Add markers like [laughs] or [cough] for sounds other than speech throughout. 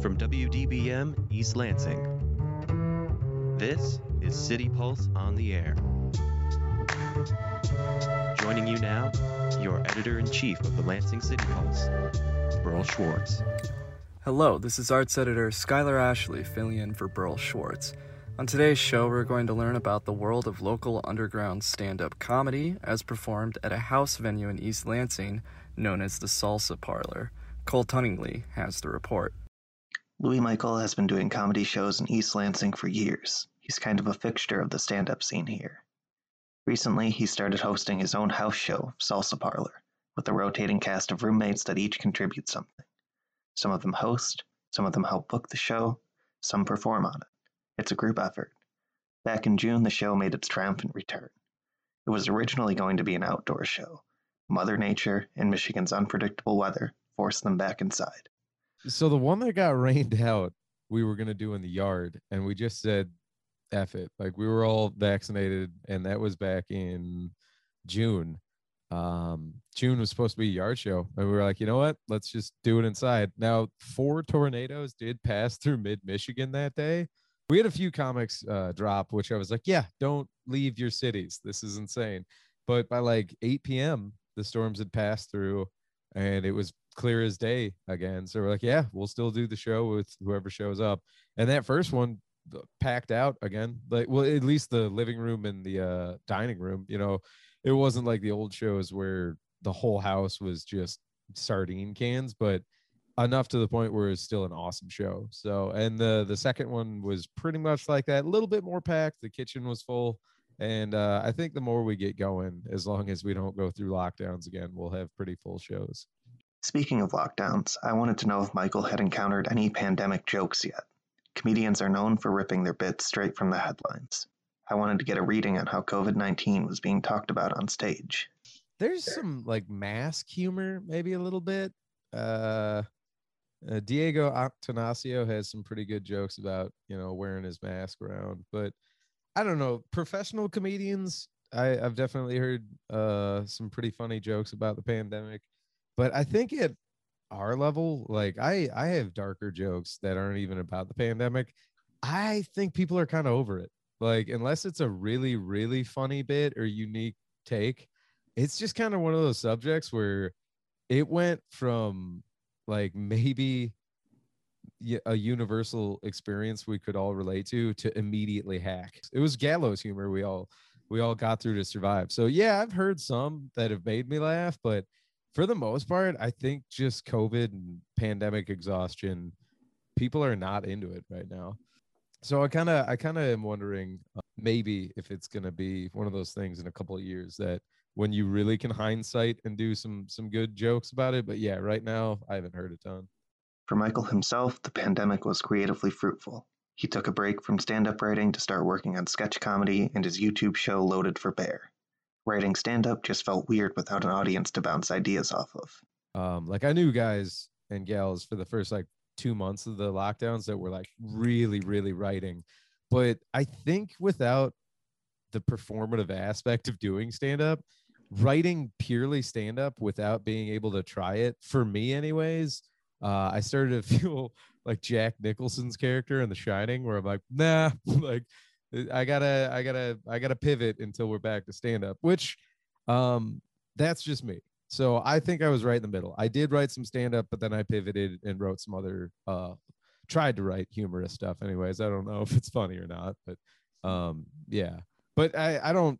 from WDBM East Lansing. This is City Pulse on the Air. Joining you now, your editor in chief of the Lansing City Pulse, Berl Schwarz. Hello, this is arts editor Skylar Ashley filling in for Berl Schwarz. On today's show, we're going to learn about the world of local underground stand up comedy as performed at a house venue in East Lansing known as the Salsa Parlor. Cole Tunningley has the report. Louis Michael has been doing comedy shows in East Lansing for years. He's kind of a fixture of the stand up scene here. Recently, he started hosting his own house show, Salsa Parlor, with a rotating cast of roommates that each contribute something. Some of them host, some of them help book the show, some perform on it. It's a group effort. Back in June, the show made its triumphant return. It was originally going to be an outdoor show. Mother Nature and Michigan's unpredictable weather forced them back inside. So the one that got [laughs] rained out, we were to do in the yard, and we just said, F it. Like we were all vaccinated, and that was back in June. Um, June was supposed to be a yard show, and we were like, you know what? Let's just do it inside. Now, four tornadoes did pass through mid Michigan that day we had a few comics uh, drop, which I was like, yeah, don't leave your cities. This is insane. But by like 8 p.m., the storms had passed through and it was clear as day again. So we're like, yeah, we'll still do the show with whoever shows up. And that first one packed out again. Like, well, at least the living room and the uh, dining room, you know, it wasn't like the old shows where the whole house was just sardine cans, but enough to the point where it's still an awesome show. So, and the the second one was pretty much like that, a little bit more packed. The kitchen was full, and uh, I think the more we get going, as long as we don't go through lockdowns again, we'll have pretty full shows. Speaking of lockdowns, I wanted to know if Michael had encountered any pandemic jokes yet. Comedians are known for ripping their bits straight from the headlines. I wanted to get a reading on how COVID 19 was being talked about on stage. There's some like mask humor, maybe a little bit. Uh, uh, Diego Atanasio has some pretty good jokes about you know wearing his mask around, but I don't know. Professional comedians, I, I've definitely heard uh, some pretty funny jokes about the pandemic, but I think at our level, like I I have darker jokes that aren't even about the pandemic. I think people are kind of over it. Like unless it's a really really funny bit or unique take, it's just kind of one of those subjects where it went from like [laughs] maybe a universal experience we could all relate to to immediately hack. It was gallows humor we all we all got through to survive. So yeah, I've heard some that have made me laugh, but for the most part, I think just COVID and pandemic exhaustion, people are not into it right now. So I kind of I kind of am wondering uh, maybe if it's going to be one of those things in a couple of years that when you really can hindsight and do some some good jokes about it. But yeah, right now I haven't heard a ton. For Michael himself, the pandemic was creatively fruitful. He took a break from stand up writing to start working on sketch comedy and his YouTube show Loaded for Bear. Writing stand up just felt weird without an audience to bounce ideas off of. Um, like I knew guys and gals for the first like two months of the lockdowns that were like really, really writing. But I think without the performative aspect of doing stand up, writing purely stand up without being able to try it for me anyways uh, i started to [laughs] feel like jack nicholson's character in the shining where i'm like nah [laughs] like i gotta i gotta i gotta pivot until we're back to stand up which um that's just me so i think i was right in the middle i did write some stand up but then i pivoted and wrote some other uh tried to write humorous stuff anyways i don't know [laughs] if it's funny or not but um yeah but i i don't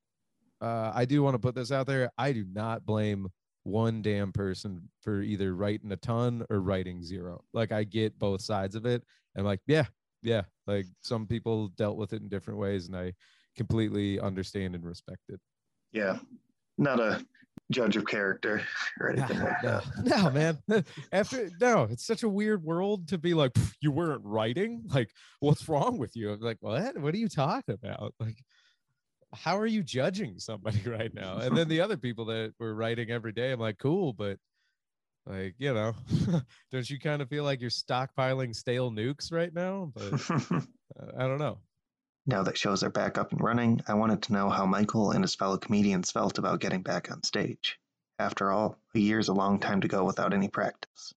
uh, I do want to put this out there. I do not blame one damn person for either writing a ton or writing zero. Like I get both sides of it. I'm like, yeah, yeah. Like some people dealt with it in different ways, and I completely understand and respect it. Yeah, not a judge of character or [laughs] anything no, like that. No, man. [laughs] After no, it's such a weird world to be like, you weren't writing. Like, what's wrong with you? I'm like, what? What are you talking about? Like, how are you judging somebody [laughs] right now? And then the other people that were writing every day, I'm like, cool, but like, you know, [laughs] don't you kind of feel like you're stockpiling stale nukes right now? But [laughs] I don't know. Now that shows are back up and running, I wanted to know how Michael and his fellow comedians felt about getting back on stage. After all, a year's a long time to go without any practice.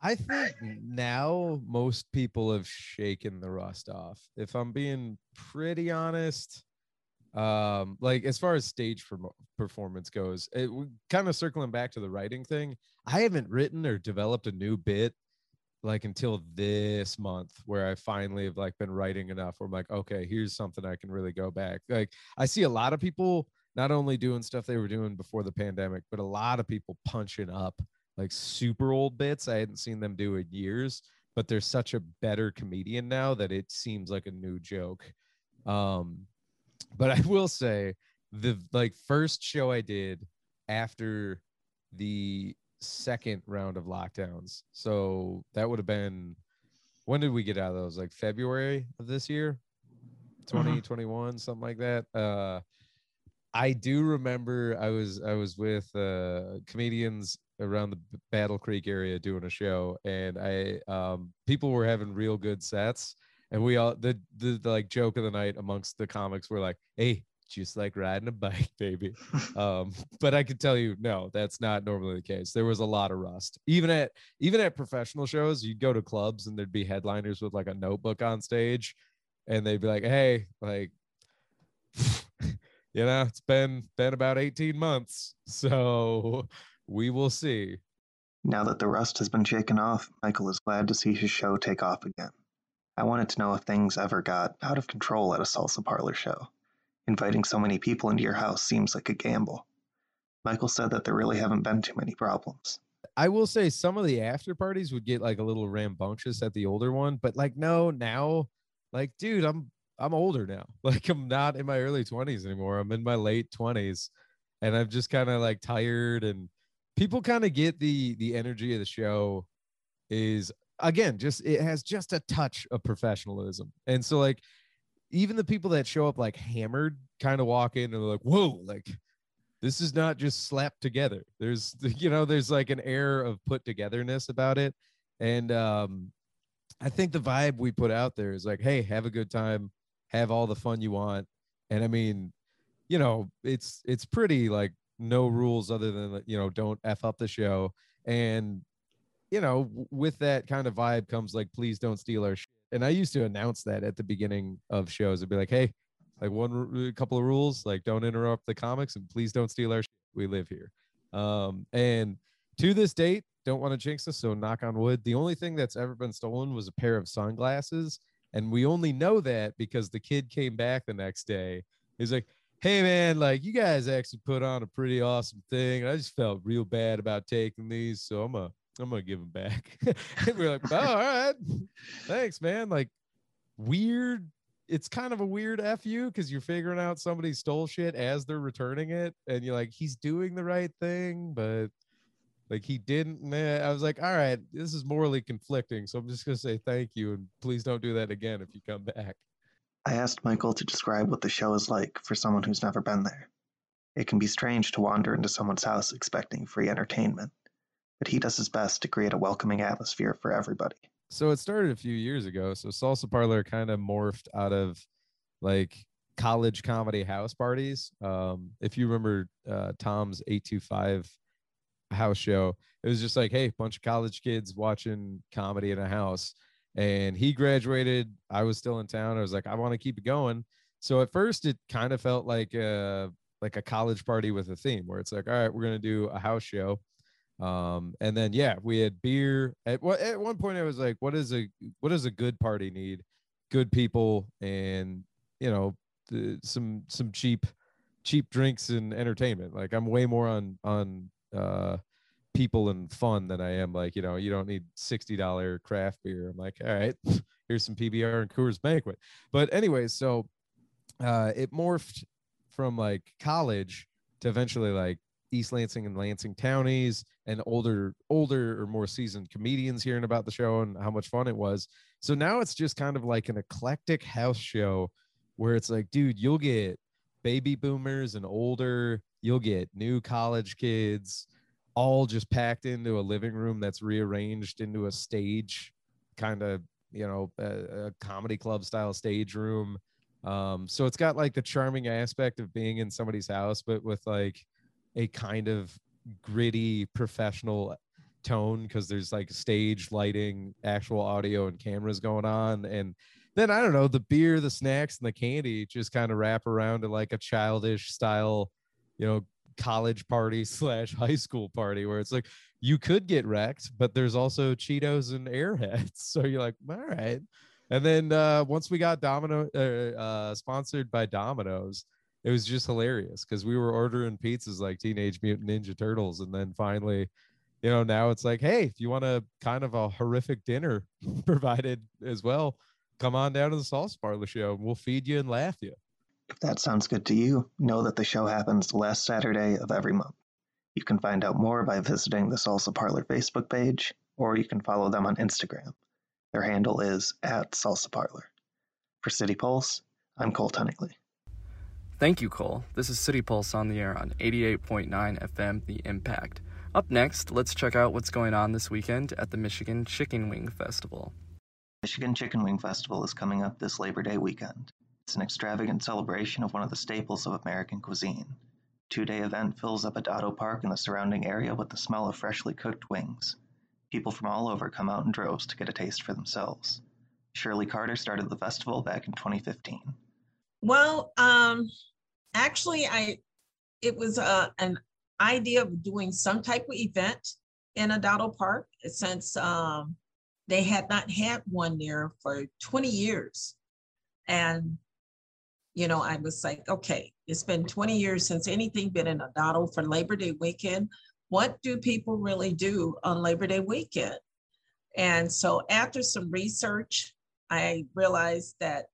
I think now most people have shaken the rust off. If I'm being pretty honest, um, like as far as stage performance goes, it kind of circling back to the writing thing. I haven't written or developed a new bit like until this month where I finally have like been writing enough where I'm like, okay, here's something I can really go back. Like I see a lot of people not only doing stuff they were doing before the pandemic, but a lot of people punching up like super old bits. I hadn't seen them do in years, but they're such a better comedian now that it seems like a new joke. Um, [laughs] but I will say the like first show I did after the second round of lockdowns. So that would have been when did we get out of those? Like February of this year, 2021, mm-hmm. something like that. Uh I do remember I was I was with uh comedians around the Battle Creek area doing a show and I um people were having real good sets and we all the, the, the like joke of the night amongst the comics were like, "Hey, just like riding a bike, [laughs] baby." [laughs] um, but I could tell you, no, that's not normally the case. There was a lot of rust. Even at even at professional shows, you'd go to clubs and there'd be headliners with like a notebook on stage, and they'd be like, "Hey, like." [laughs] you know it's been been about 18 months so we will see now that the rust has been shaken off michael is glad to see his show take off again I wanted to know if things ever got out of control at a salsa parlor show. Inviting so many people into your house seems like a gamble. Michael said that there really haven't been too many problems. I will say some of the after parties would get like a little rambunctious at the older one, but like no, now like dude, I'm I'm older now. [laughs] Like I'm not in my early 20s anymore. I'm in my late 20s and I'm just kind of like tired and people kind of get the the energy of the show is again just it has just a touch of professionalism. And so like even the people that show up like hammered kind of walk in and they're like whoa like this is not just slapped together. There's [laughs] you know there's like an air of put togetherness about it. And um i think the vibe we put out there is like hey have a good time. Have all the fun you want. And i mean you know it's it's pretty like no rules other than you know don't f up the show. And you know, with that kind of vibe comes like, please don't steal our shit. And I used to announce that at the beginning of shows. I'd be like, hey, like one a couple of rules, like don't interrupt the comics and please don't steal our shit. We live here. Um, and to this date, don't want to jinx us, so knock on wood. The only thing that's ever been stolen was a pair of sunglasses. And we only know that because the kid came back the next day. He's like, hey man, like you guys actually put on a pretty awesome thing. I just felt real bad about taking these, so I'm a I'm gonna give them back. [laughs] and we're like, oh, all right, thanks, man. Like weird. It's kind of a weird fu because you're figuring out somebody stole shit as they're returning it, and you're like, he's doing the right thing, but like he didn't. Man, I was like, all right, this is morally conflicting, so I'm just gonna say thank you and please don't do that again if you come back. I asked Michael to describe what the show is like for someone who's never been there. It can be strange to wander into someone's house expecting free entertainment but he does his best to create a welcoming atmosphere for everybody. So it started a few years ago. So Salsa Parlor kind of morphed out of like college comedy house parties. Um, if you remember uh, Tom's 825 house show, it was just like, hey, bunch of college kids watching comedy in a house. And he graduated. I was still in town. I was like, I want to keep it going. So at first, it kind of felt like a like a college party with a theme, where it's like, all right, we're gonna do a house show um and then yeah we had beer at at one point i was like what is a what does a good party need? Good people and you know the, some some cheap cheap drinks and entertainment. Like i'm way more on on uh people and fun than i am like you know you don't need $60 craft beer. I'm like all right [laughs] here's some pbr and coors banquet. But anyway so uh it morphed from like college to eventually like East Lansing and Lansing townies and older older or more seasoned comedians hearing about the show and how much fun it was. So now it's just kind of like an eclectic house show where it's like, dude, you'll get baby boomers and older, you'll get new college kids all just packed into a living room that's rearranged into a stage kind of, you know, a, a comedy club style stage room. Um, so it's got like the charming aspect of being in somebody's house, but with like a kind of gritty professional tone because there's like stage lighting, actual audio, and cameras going on. And then I don't know, the beer, the snacks, and the candy just kind of wrap around to like a childish style, you know, college party [laughs] slash high school party where it's like you could get wrecked, but there's also Cheetos and Airheads. [laughs] So you're like, all right. And then uh, once we got Domino uh, uh, sponsored by Domino's, it was just hilarious because we were ordering pizzas like Teenage Mutant Ninja Turtles, and then finally, you know, now it's like, hey, if you want a kind of a horrific dinner [laughs] provided as well, come on down to the Salsa Parlor show, and we'll feed you and laugh you. If that sounds good to you, know that the show happens the last Saturday of every month. You can find out more by visiting the Salsa Parlor Facebook page, or you can follow them on Instagram. Their handle is at Salsa Parlor. For City Pulse, I'm Cole Tunningley. Thank you, Cole. This is City Pulse on the air on 88.9 FM, The Impact. Up next, let's check out what's going on this weekend at the Michigan Chicken Wing Festival. Michigan Chicken Wing Festival is coming up this Labor Day weekend. It's an extravagant celebration of one of the staples of American cuisine. Two-day event fills up Adado Park and the surrounding area with the smell of freshly cooked wings. People from all over come out in droves to get a taste for themselves. Shirley Carter started the festival back in 2015. Well, um, actually, I it was uh, an idea of doing some type of event in Adado Park since um, they had not had one there for 20 years. And, you know, I was like, okay, it's been 20 years since anything been in Adado for Labor Day weekend what do people really do on Labor Day weekend? And so after some research, I realized that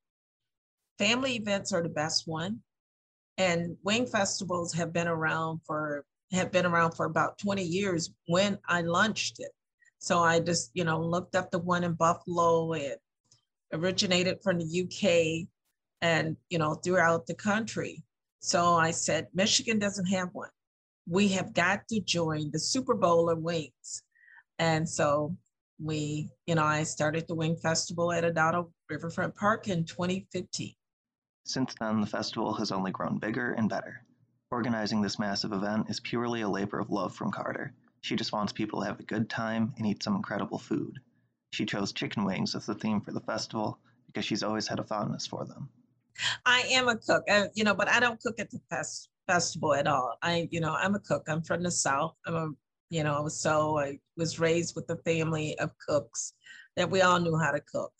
family events are the best one. And wing festivals have been around for have been around for about 20 years when I launched it. So I just, you know, looked up the one in Buffalo. It originated from the UK and, you know, throughout the country. So I said, Michigan doesn't have one we have got to join the Super Bowl of wings. And so we, you know, I started the Wing Festival at Adado Riverfront Park in 2015. Since then, the festival has only grown bigger and better. Organizing this massive event is purely a labor of love from Carter. She just wants people to have a good time and eat some incredible food. She chose chicken wings as the theme for the festival because she's always had a fondness for them. I am a cook, uh, you know, but I don't cook at the fest festival at all. I, you know, I'm a cook. I'm from the South. I'm a, you know, so I was raised with a family of cooks that we all knew how to cook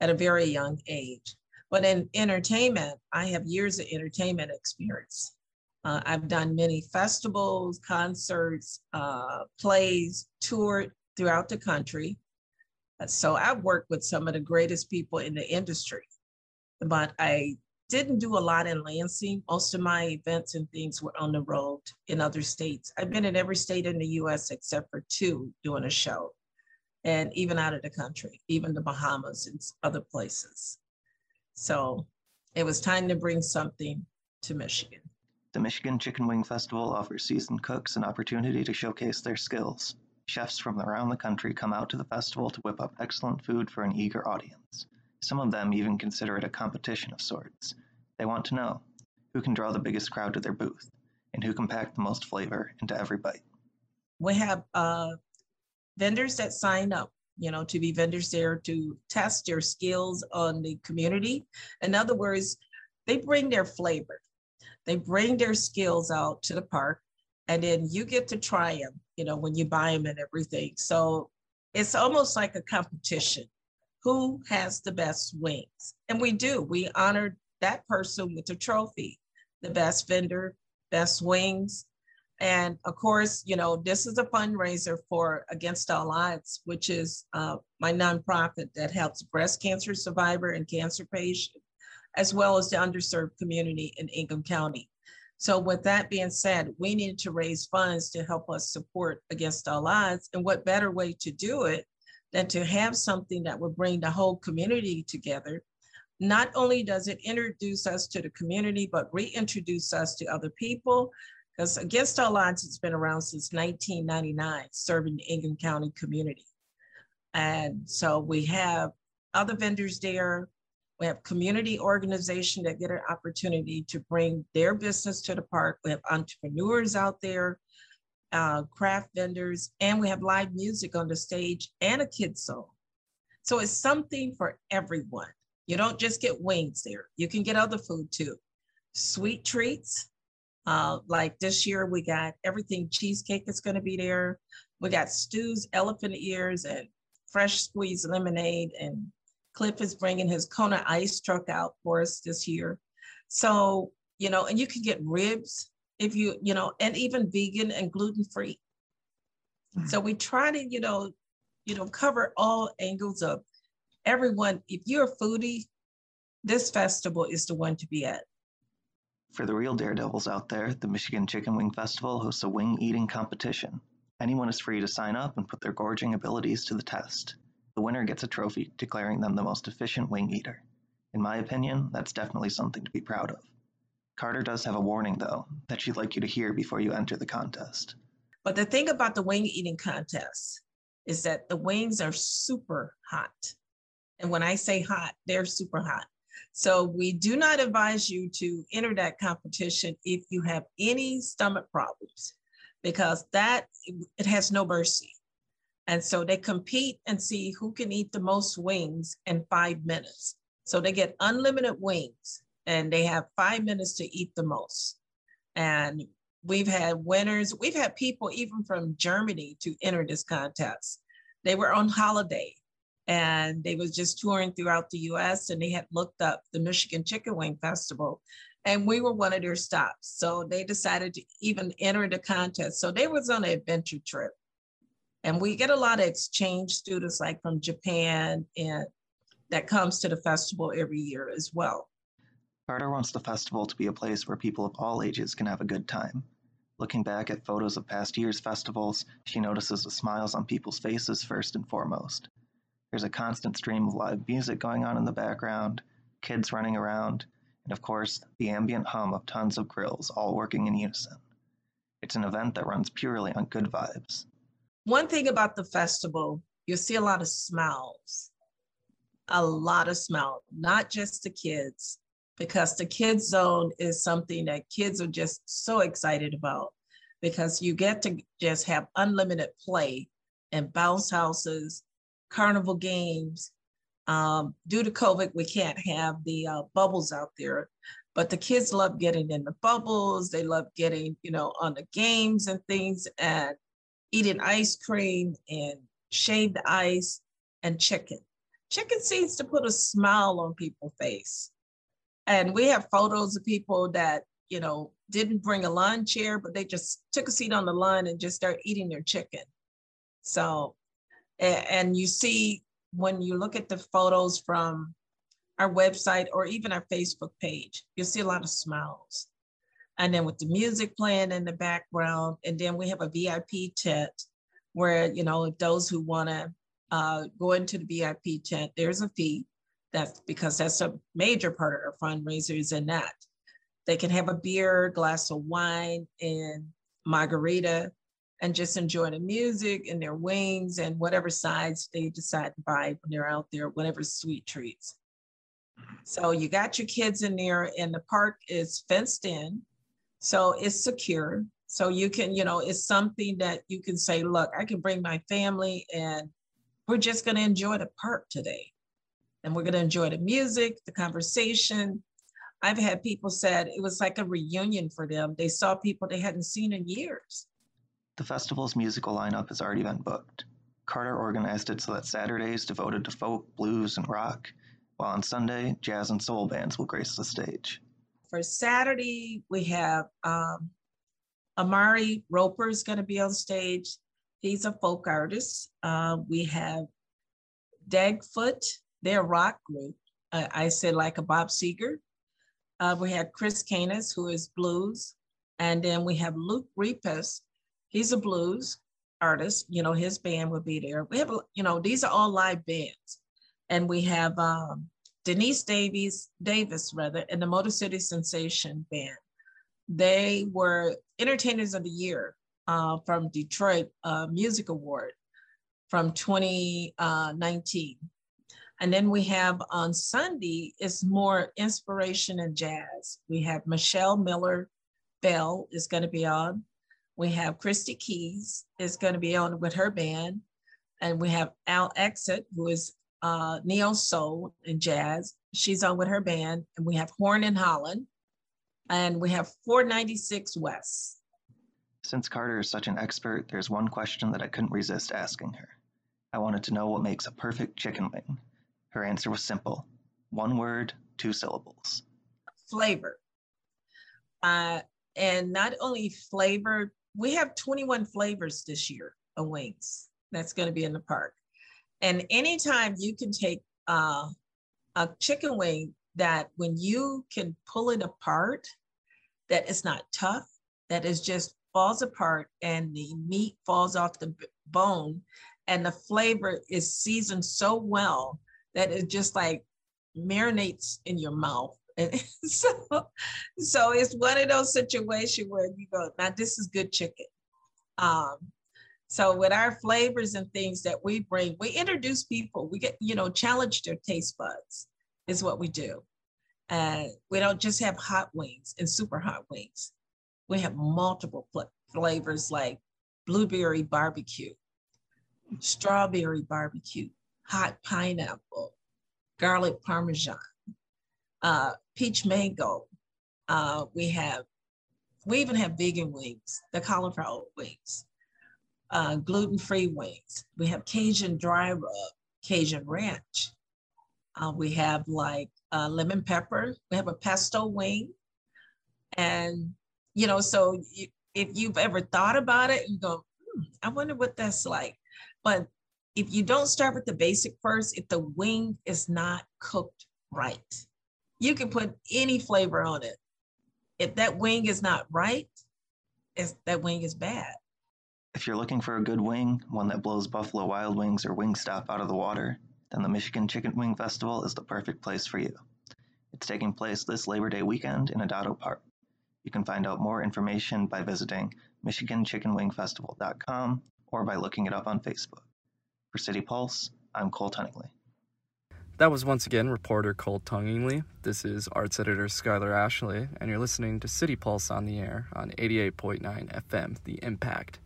at a very young age. But in entertainment, I have years of entertainment experience. Uh, I've done many festivals, concerts, uh, plays, toured throughout the country. So I've worked with some of the greatest people in the industry. But I didn't do a lot in Lansing. Most of my events and things were on the road in other states. I've been in every state in the US except for two doing a show, and even out of the country, even the Bahamas and other places. So it was time to bring something to Michigan. The Michigan Chicken Wing Festival offers seasoned cooks an opportunity to showcase their skills. Chefs from around the country come out to the festival to whip up excellent food for an eager audience. Some of them even consider it a competition of sorts. They want to know who can draw the biggest crowd to their booth and who can pack the most flavor into every bite. We have uh, vendors that sign up, you know, to be vendors there to test their skills on the community. In other words, they bring their flavor, they bring their skills out to the park, and then you get to try them, you know, when you buy them and everything. So it's almost like a competition who has the best wings. And we do, we honor that person with a trophy, the best vendor, best wings. And of course, you know, this is a fundraiser for Against All Odds, which is uh, my nonprofit that helps breast cancer survivor and cancer patient, as well as the underserved community in Ingham County. So with that being said, we need to raise funds to help us support Against All Odds. And what better way to do it than to have something that would bring the whole community together. Not only does it introduce us to the community, but reintroduce us to other people. Because Against All Odds has been around since 1999, serving the Ingham County community. And so we have other vendors there. We have community organization that get an opportunity to bring their business to the park. We have entrepreneurs out there uh, craft vendors, and we have live music on the stage and a kids zone. So it's something for everyone. You don't just get wings there. You can get other food too. Sweet treats. Uh, like this year, we got everything cheesecake is going to be there. We got stews, elephant ears and fresh squeezed lemonade. And Cliff is bringing his Kona ice truck out for us this year. So, you know, and you can get ribs if you, you know, and even vegan and gluten free. Mm-hmm. So we try to, you know, you know, cover all angles of everyone. If you're a foodie, this festival is the one to be at. For the real daredevils out there, the Michigan Chicken Wing Festival hosts a wing eating competition. Anyone is free to sign up and put their gorging abilities to the test. The winner gets a trophy declaring them the most efficient wing eater. In my opinion, that's definitely something to be proud of. Carter does have a warning, though, that she'd like you to hear before you enter the contest. But the thing about the wing eating contest is that the wings are super hot. And when I say hot, they're super hot. So we do not advise you to enter that competition if you have any stomach problems, because that it has no mercy. And so they compete and see who can eat the most wings in five minutes. So they get unlimited wings and they have five minutes to eat the most. And we've had winners, we've had people even from Germany to enter this contest. They were on holiday and they was just touring throughout the US and they had looked up the Michigan Chicken Wing Festival and we were one of their stops. So they decided to even enter the contest. So they was on an adventure trip. And we get a lot of exchange students like from Japan and that comes to the festival every year as well. Carter wants the festival to be a place where people of all ages can have a good time. Looking back at photos of past year's festivals, she notices the smiles on people's faces first and foremost. There's a constant stream of live music going on in the background, kids running around, and of course, the ambient hum of tons of grills all working in unison. It's an event that runs purely on good vibes. One thing about the festival, you'll see a lot of smiles. A lot of smiles, not just the kids, because the kids zone is something that kids are just so excited about because you get to just have unlimited play and bounce houses, carnival games. Um, due to COVID, we can't have the uh, bubbles out there, but the kids love getting in the bubbles. They love getting, you know, on the games and things and eating ice cream and shaved ice and chicken. Chicken seems to put a smile on people's face. And we have photos of people that, you know, didn't bring a lawn chair, but they just took a seat on the lawn and just start eating their chicken. So, and you see when you look at the photos from our website or even our Facebook page, you'll see a lot of smiles. And then with the music playing in the background, and then we have a VIP tent where, you know, those who want to uh, go into the VIP tent, there's a fee. That's because that's a major part of our fundraisers in that. They can have a beer, glass of wine, and margarita, and just enjoy the music and their wings and whatever sides they decide to buy when they're out there, whatever sweet treats. So you got your kids in there, and the park is fenced in, so it's secure. So you can, you know, it's something that you can say, look, I can bring my family, and we're just going to enjoy the park today and we're going to enjoy the music, the conversation. I've had people said it was like a reunion for them. They saw people they hadn't seen in years. The festival's musical lineup has already been booked. Carter organized it so that Saturday is devoted to folk, blues, and rock, while on Sunday, jazz and soul bands will grace the stage. For Saturday, we have um, Amari Roper is going to be on stage. He's a folk artist. Uh, we have Dagfoot their rock group. Uh, I said like a Bob Seger. Uh, we had Chris Canas, who is blues. And then we have Luke Repus. He's a blues artist. You know, his band will be there. We have, you know, these are all live bands. And we have um, Denise Davies, Davis rather, and the Motor City Sensation Band. They were entertainers of the year uh, from Detroit uh, Music Award from 2019. And then we have on Sunday is more inspiration and jazz. We have Michelle Miller Bell is going to be on. We have Christy Keys is going to be on with her band. And we have Al Exit, who is uh, neo soul and jazz. She's on with her band. And we have Horn and Holland. And we have 496 West. Since Carter is such an expert, there's one question that I couldn't resist asking her. I wanted to know what makes a perfect chicken wing. Her answer was simple one word, two syllables. Flavor. Uh, and not only flavor, we have 21 flavors this year of wings that's going to be in the park. And anytime you can take uh, a chicken wing that when you can pull it apart, that it's not tough, that is just falls apart and the meat falls off the bone and the flavor is seasoned so well that it just like marinates in your mouth. And [laughs] so, so it's one of those situations where you go, now this is good chicken. Um, so with our flavors and things that we bring, we introduce people. We get, you know, challenge their taste buds is what we do. And we don't just have hot wings and super hot wings. We have multiple fl- flavors like blueberry barbecue, strawberry barbecue, hot pineapple, garlic parmesan, uh, peach mango. Uh, we have, we even have vegan wings, the cauliflower wings uh, gluten-free wings. We have Cajun dry rub, Cajun ranch. Uh, we have like uh, lemon pepper. We have a pesto wing. And, you know, so you, if you've ever thought about it and go, hmm, I wonder what that's like. But if you don't start with the basic first, if the wing is not cooked right, you can put any flavor on it. If that wing is not right, if that wing is bad. If you're looking for a good wing, one that blows Buffalo Wild Wings or Wingstop out of the water, then the Michigan Chicken Wing Festival is the perfect place for you. It's taking place this Labor Day weekend in Adado Park. You can find out more information by visiting MichiganChickenWingFestival.com or by looking it up on Facebook. For City Pulse, I'm Cole Tunningley. That was once again reporter Cole Tunningley. This is arts editor Skylar Ashley, and you're listening to City Pulse on the air on 88.9 FM, The Impact.